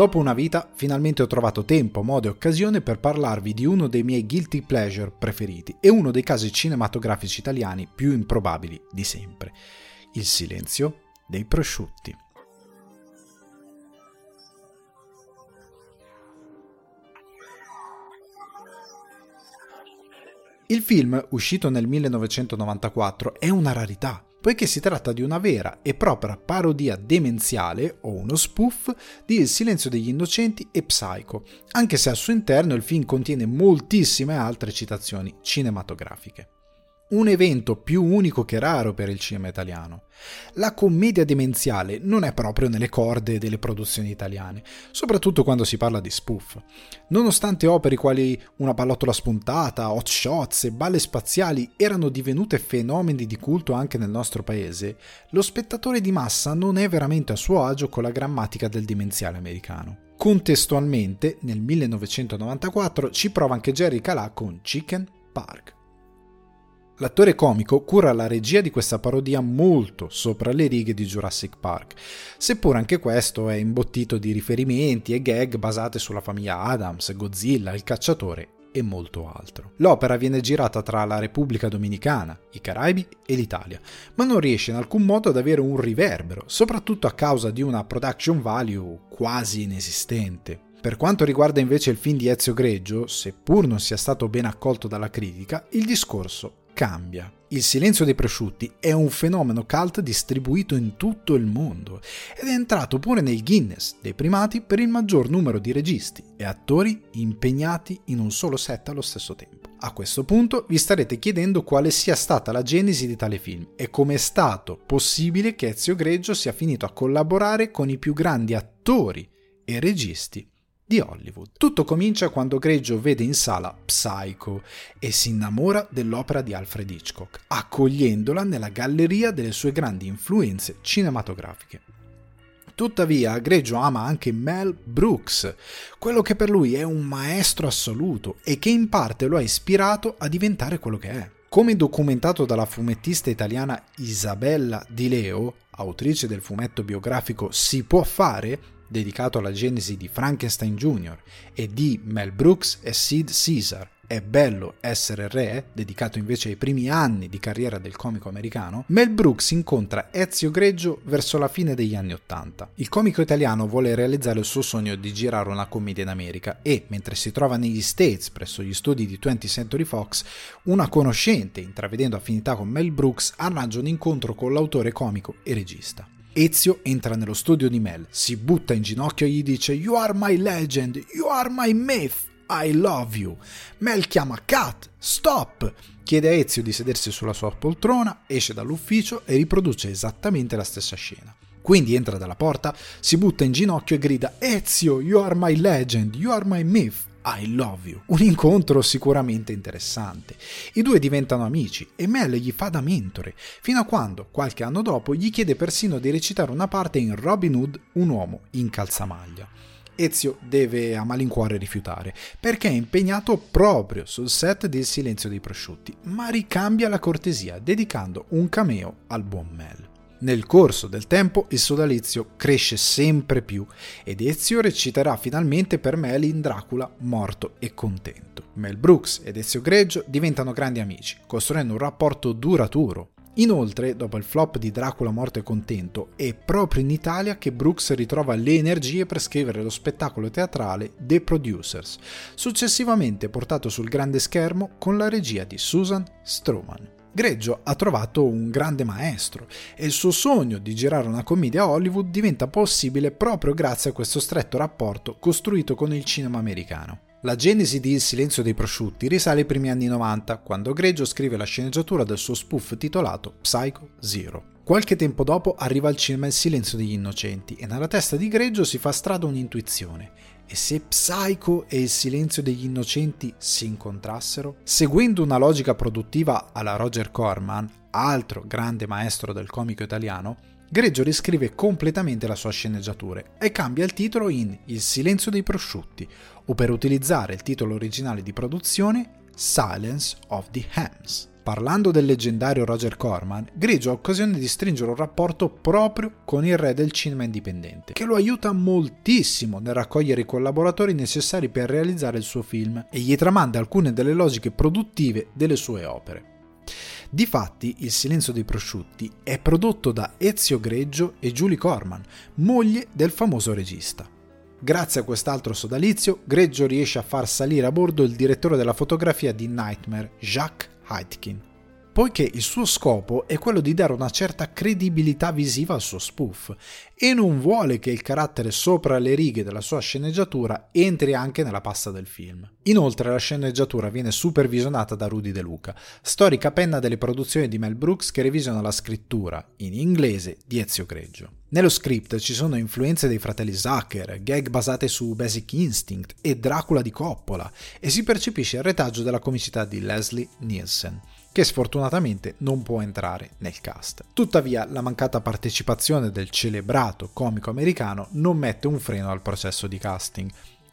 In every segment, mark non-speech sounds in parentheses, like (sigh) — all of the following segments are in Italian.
Dopo una vita, finalmente ho trovato tempo, modo e occasione per parlarvi di uno dei miei guilty pleasure preferiti e uno dei casi cinematografici italiani più improbabili di sempre. Il silenzio dei prosciutti. Il film, uscito nel 1994, è una rarità, poiché si tratta di una vera e propria parodia demenziale o uno spoof di Il silenzio degli innocenti e Psycho, anche se al suo interno il film contiene moltissime altre citazioni cinematografiche un evento più unico che raro per il cinema italiano. La commedia demenziale non è proprio nelle corde delle produzioni italiane, soprattutto quando si parla di spoof. Nonostante opere quali Una pallottola spuntata, Hot Shots e Balle spaziali erano divenute fenomeni di culto anche nel nostro paese, lo spettatore di massa non è veramente a suo agio con la grammatica del demenziale americano. Contestualmente, nel 1994 ci prova anche Jerry Calà con Chicken Park. L'attore comico cura la regia di questa parodia molto sopra le righe di Jurassic Park, seppur anche questo è imbottito di riferimenti e gag basate sulla famiglia Adams, Godzilla, il cacciatore e molto altro. L'opera viene girata tra la Repubblica Dominicana, i Caraibi e l'Italia, ma non riesce in alcun modo ad avere un riverbero, soprattutto a causa di una production value quasi inesistente. Per quanto riguarda invece il film di Ezio Greggio, seppur non sia stato ben accolto dalla critica, il discorso cambia. Il silenzio dei prosciutti è un fenomeno cult distribuito in tutto il mondo ed è entrato pure nel Guinness dei primati per il maggior numero di registi e attori impegnati in un solo set allo stesso tempo. A questo punto vi starete chiedendo quale sia stata la genesi di tale film e come è stato possibile che Ezio Greggio sia finito a collaborare con i più grandi attori e registi di Hollywood. Tutto comincia quando Greggio vede in sala Psycho e si innamora dell'opera di Alfred Hitchcock, accogliendola nella galleria delle sue grandi influenze cinematografiche. Tuttavia, Greggio ama anche Mel Brooks, quello che per lui è un maestro assoluto e che in parte lo ha ispirato a diventare quello che è. Come documentato dalla fumettista italiana Isabella Di Leo, autrice del fumetto biografico Si può fare, dedicato alla genesi di Frankenstein Jr., e di Mel Brooks e Sid Caesar, È bello essere re, dedicato invece ai primi anni di carriera del comico americano, Mel Brooks incontra Ezio Greggio verso la fine degli anni Ottanta. Il comico italiano vuole realizzare il suo sogno di girare una commedia in America e, mentre si trova negli States presso gli studi di 20th Century Fox, una conoscente, intravedendo affinità con Mel Brooks, arrangia un incontro con l'autore comico e regista. Ezio entra nello studio di Mel, si butta in ginocchio e gli dice You are my legend, you are my myth, I love you. Mel chiama Cat, stop! Chiede a Ezio di sedersi sulla sua poltrona, esce dall'ufficio e riproduce esattamente la stessa scena. Quindi entra dalla porta, si butta in ginocchio e grida Ezio, you are my legend, you are my myth, I love you. Un incontro sicuramente interessante. I due diventano amici e Mel gli fa da mentore, fino a quando, qualche anno dopo, gli chiede persino di recitare una parte in Robin Hood, un uomo in calzamaglia. Ezio deve a malincuore rifiutare, perché è impegnato proprio sul set del Silenzio dei prosciutti, ma ricambia la cortesia dedicando un cameo al buon Mel. Nel corso del tempo il sodalizio cresce sempre più ed Ezio reciterà finalmente per Mel in Dracula morto e contento. Mel Brooks ed Ezio Greggio diventano grandi amici, costruendo un rapporto duraturo. Inoltre, dopo il flop di Dracula morto e contento, è proprio in Italia che Brooks ritrova le energie per scrivere lo spettacolo teatrale The Producers, successivamente portato sul grande schermo con la regia di Susan Stroman. Greggio ha trovato un grande maestro e il suo sogno di girare una commedia a Hollywood diventa possibile proprio grazie a questo stretto rapporto costruito con il cinema americano. La genesi di Il silenzio dei prosciutti risale ai primi anni 90, quando Greggio scrive la sceneggiatura del suo spoof titolato Psycho Zero. Qualche tempo dopo arriva al cinema Il silenzio degli innocenti e nella testa di Greggio si fa strada un'intuizione e se Psycho e il silenzio degli innocenti si incontrassero? Seguendo una logica produttiva alla Roger Corman, altro grande maestro del comico italiano, Greggio riscrive completamente la sua sceneggiatura e cambia il titolo in Il silenzio dei prosciutti, o per utilizzare il titolo originale di produzione Silence of the Hams. Parlando del leggendario Roger Corman, Grigio ha occasione di stringere un rapporto proprio con il re del cinema indipendente, che lo aiuta moltissimo nel raccogliere i collaboratori necessari per realizzare il suo film e gli tramanda alcune delle logiche produttive delle sue opere. Difatti, Il silenzio dei prosciutti è prodotto da Ezio Greggio e Julie Corman, moglie del famoso regista. Grazie a quest'altro sodalizio, Greggio riesce a far salire a bordo il direttore della fotografia di Nightmare, Jacques Heitkin poiché il suo scopo è quello di dare una certa credibilità visiva al suo spoof e non vuole che il carattere sopra le righe della sua sceneggiatura entri anche nella pasta del film. Inoltre la sceneggiatura viene supervisionata da Rudy De Luca, storica penna delle produzioni di Mel Brooks che revisiona la scrittura, in inglese, di Ezio Greggio. Nello script ci sono influenze dei fratelli Zucker, gag basate su Basic Instinct e Dracula di Coppola e si percepisce il retaggio della comicità di Leslie Nielsen che sfortunatamente non può entrare nel cast. Tuttavia, la mancata partecipazione del celebrato comico americano non mette un freno al processo di casting.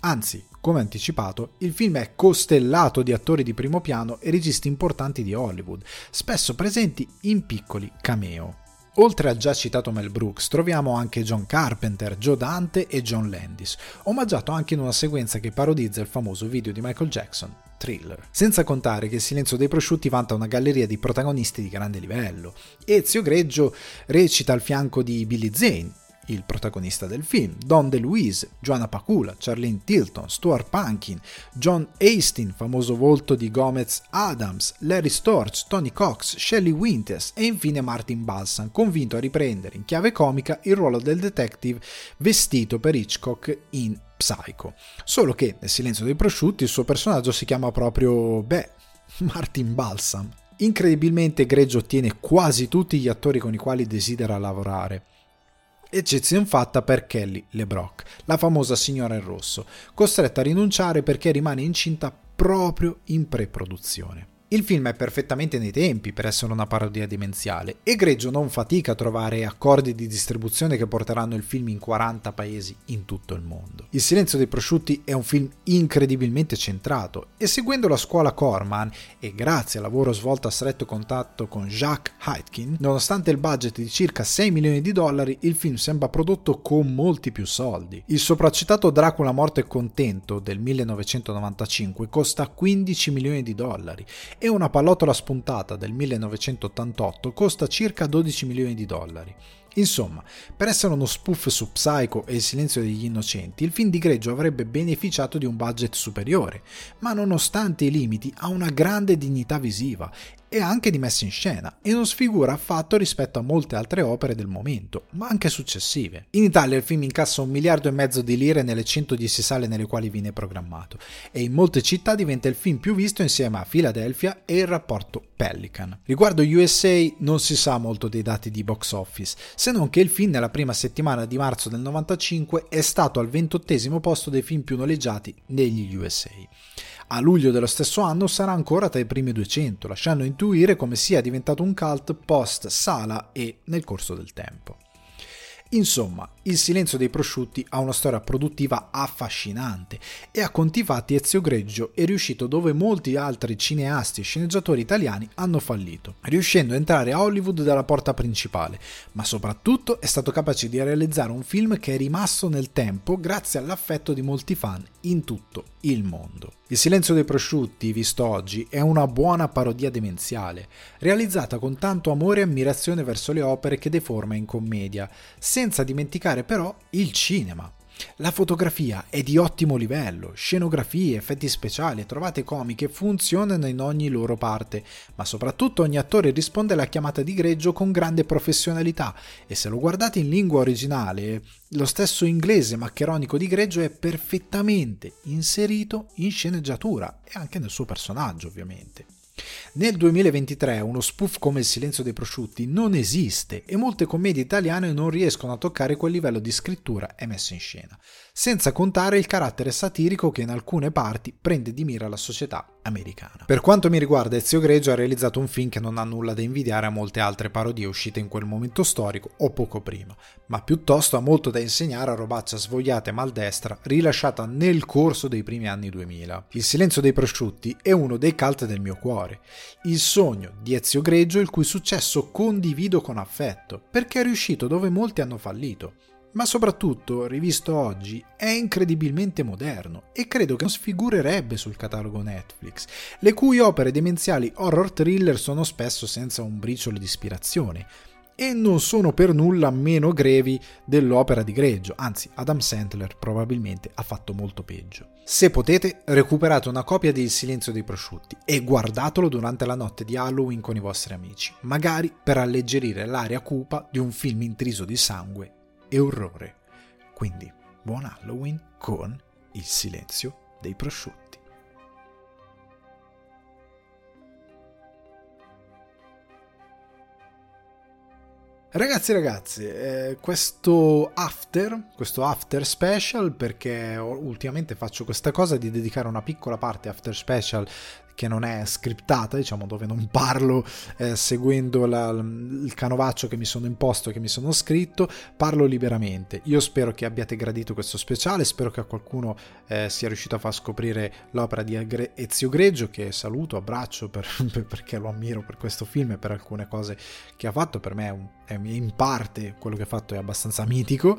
Anzi, come anticipato, il film è costellato di attori di primo piano e registi importanti di Hollywood, spesso presenti in piccoli cameo. Oltre al già citato Mel Brooks, troviamo anche John Carpenter, Joe Dante e John Landis, omaggiato anche in una sequenza che parodizza il famoso video di Michael Jackson, Thriller. Senza contare che Il silenzio dei prosciutti vanta una galleria di protagonisti di grande livello. Ezio Greggio recita al fianco di Billy Zane, il protagonista del film, Don DeLuise, Joanna Pacula, Charlene Tilton, Stuart Pankin, John Astin, famoso volto di Gomez Adams, Larry Storch, Tony Cox, Shelley Winters e infine Martin Balsam, convinto a riprendere in chiave comica il ruolo del detective vestito per Hitchcock in Psycho. Solo che nel silenzio dei prosciutti il suo personaggio si chiama proprio, beh, (laughs) Martin Balsam. Incredibilmente Greggio ottiene quasi tutti gli attori con i quali desidera lavorare eccezione fatta per Kelly LeBrock, la famosa signora in rosso, costretta a rinunciare perché rimane incinta proprio in pre-produzione. Il film è perfettamente nei tempi per essere una parodia demenziale e Greggio non fatica a trovare accordi di distribuzione che porteranno il film in 40 paesi in tutto il mondo. Il silenzio dei prosciutti è un film incredibilmente centrato e seguendo la scuola Corman e grazie al lavoro svolto a stretto contatto con Jacques Heitkin, nonostante il budget di circa 6 milioni di dollari, il film sembra prodotto con molti più soldi. Il sopracitato Dracula morto e contento del 1995 costa 15 milioni di dollari e una pallottola spuntata del 1988 costa circa 12 milioni di dollari. Insomma, per essere uno spoof su Psycho e il silenzio degli innocenti, il film di Greggio avrebbe beneficiato di un budget superiore, ma nonostante i limiti ha una grande dignità visiva e anche di messa in scena e non sfigura affatto rispetto a molte altre opere del momento, ma anche successive. In Italia il film incassa un miliardo e mezzo di lire nelle 110 sale nelle quali viene programmato e in molte città diventa il film più visto insieme a Philadelphia e il rapporto Pelican. Riguardo USA non si sa molto dei dati di box office, se non che il film nella prima settimana di marzo del 95 è stato al ventottesimo posto dei film più noleggiati negli USA a luglio dello stesso anno sarà ancora tra i primi 200, lasciando intuire come sia diventato un cult post Sala e nel corso del tempo. Insomma, Il silenzio dei prosciutti ha una storia produttiva affascinante e a conti fatti Ezio Greggio è riuscito dove molti altri cineasti e sceneggiatori italiani hanno fallito, riuscendo a entrare a Hollywood dalla porta principale, ma soprattutto è stato capace di realizzare un film che è rimasto nel tempo grazie all'affetto di molti fan in tutto il mondo. Il silenzio dei prosciutti, visto oggi, è una buona parodia demenziale, realizzata con tanto amore e ammirazione verso le opere che deforma in commedia, senza dimenticare però il cinema. La fotografia è di ottimo livello, scenografie, effetti speciali e trovate comiche funzionano in ogni loro parte, ma soprattutto ogni attore risponde alla chiamata di greggio con grande professionalità e se lo guardate in lingua originale, lo stesso inglese maccheronico di greggio è perfettamente inserito in sceneggiatura e anche nel suo personaggio ovviamente. Nel 2023 uno spoof come Il silenzio dei prosciutti non esiste e molte commedie italiane non riescono a toccare quel livello di scrittura e messa in scena, senza contare il carattere satirico che in alcune parti prende di mira la società americana. Per quanto mi riguarda, Ezio Greggio ha realizzato un film che non ha nulla da invidiare a molte altre parodie uscite in quel momento storico o poco prima, ma piuttosto ha molto da insegnare a robaccia svogliata e maldestra rilasciata nel corso dei primi anni 2000. Il silenzio dei prosciutti è uno dei cult del mio cuore cuore. Il sogno di Ezio Greggio il cui successo condivido con affetto, perché è riuscito dove molti hanno fallito. Ma soprattutto, rivisto oggi, è incredibilmente moderno e credo che non sfigurerebbe sul catalogo Netflix, le cui opere demenziali horror thriller sono spesso senza un briciolo di ispirazione e non sono per nulla meno grevi dell'opera di Greggio, anzi Adam Sandler probabilmente ha fatto molto peggio. Se potete, recuperate una copia di Il silenzio dei prosciutti e guardatelo durante la notte di Halloween con i vostri amici, magari per alleggerire l'aria cupa di un film intriso di sangue e orrore. Quindi, buon Halloween con Il silenzio dei prosciutti. Ragazzi e ragazze, eh, questo after, questo after special, perché ultimamente faccio questa cosa di dedicare una piccola parte after special che non è scriptata, diciamo, dove non parlo eh, seguendo la, il canovaccio che mi sono imposto, che mi sono scritto, parlo liberamente. Io spero che abbiate gradito questo speciale, spero che a qualcuno eh, sia riuscito a far scoprire l'opera di Ezio Greggio, che saluto, abbraccio (laughs) per, perché lo ammiro per questo film e per alcune cose che ha fatto. Per me è, un, è in parte quello che ha fatto è abbastanza mitico.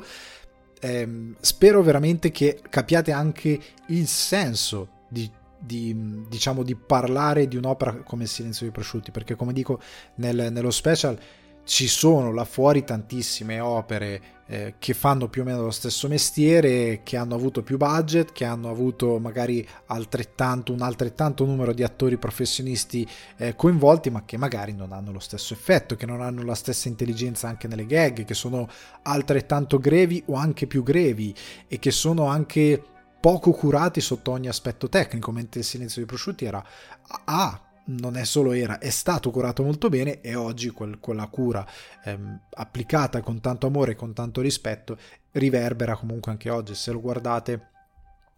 Eh, spero veramente che capiate anche il senso di di, diciamo, di parlare di un'opera come Il silenzio dei prosciutti, perché come dico nel, nello special ci sono là fuori tantissime opere eh, che fanno più o meno lo stesso mestiere, che hanno avuto più budget, che hanno avuto magari altrettanto, un altrettanto numero di attori professionisti eh, coinvolti, ma che magari non hanno lo stesso effetto, che non hanno la stessa intelligenza anche nelle gag, che sono altrettanto grevi o anche più grevi e che sono anche poco curati sotto ogni aspetto tecnico, mentre il silenzio dei prosciutti era ah, non è solo era, è stato curato molto bene e oggi quel, quella cura ehm, applicata con tanto amore e con tanto rispetto riverbera comunque anche oggi. Se lo guardate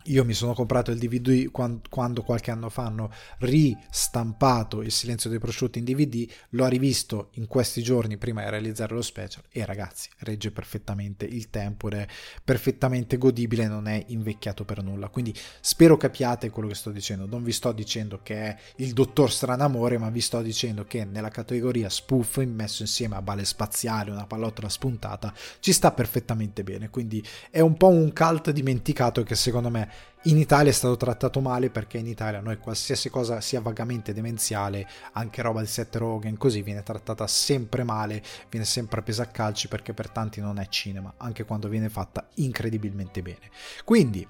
io mi sono comprato il DVD quando, qualche anno fa hanno ristampato Il silenzio dei prosciutti in DVD, l'ho rivisto in questi giorni prima di realizzare lo special e ragazzi, regge perfettamente il tempo è perfettamente godibile, non è invecchiato per nulla. Quindi spero capiate quello che sto dicendo. Non vi sto dicendo che è il dottor Stranamore, ma vi sto dicendo che nella categoria spoof messo insieme a bale spaziale, una pallottola spuntata, ci sta perfettamente bene. Quindi è un po' un cult dimenticato che secondo me in Italia è stato trattato male perché in Italia noi qualsiasi cosa sia vagamente demenziale, anche roba di Seth Rogen così viene trattata sempre male, viene sempre presa a calci perché per tanti non è cinema, anche quando viene fatta incredibilmente bene. Quindi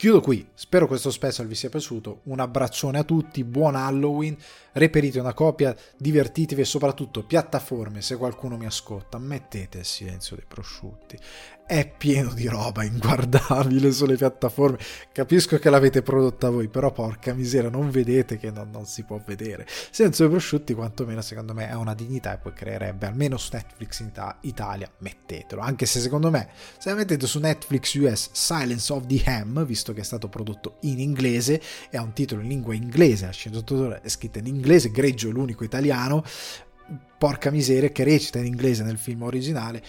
Chiudo qui, spero questo special vi sia piaciuto, un abbraccione a tutti, buon Halloween, reperite una copia, divertitevi e soprattutto piattaforme, se qualcuno mi ascolta, mettete il silenzio dei prosciutti è pieno di roba inguardabile (laughs) sulle piattaforme. Capisco che l'avete prodotta voi, però porca miseria, non vedete che non, non si può vedere. Senza i prosciutti, quantomeno secondo me ha una dignità e poi creerebbe almeno su Netflix in Italia. Mettetelo, anche se secondo me, se la mettete su Netflix US Silence of the Ham, visto che è stato prodotto in inglese e ha un titolo in lingua inglese, la sceneggiatura è scritta in inglese, Greggio è l'unico italiano. Porca miseria, che recita in inglese nel film originale,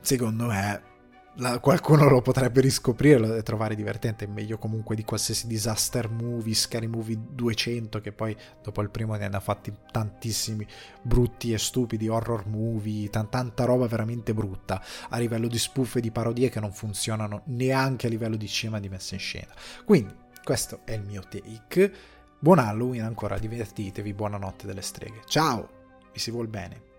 secondo me la, qualcuno lo potrebbe riscoprire e trovare divertente, meglio comunque di qualsiasi disaster movie, scary movie 200 che poi dopo il primo ne hanno fatti tantissimi brutti e stupidi horror movie, t- tanta roba veramente brutta a livello di spoof e di parodie che non funzionano neanche a livello di cinema di messa in scena. Quindi questo è il mio take. Buon Halloween ancora, divertitevi, buonanotte delle streghe. Ciao, vi si vuol bene.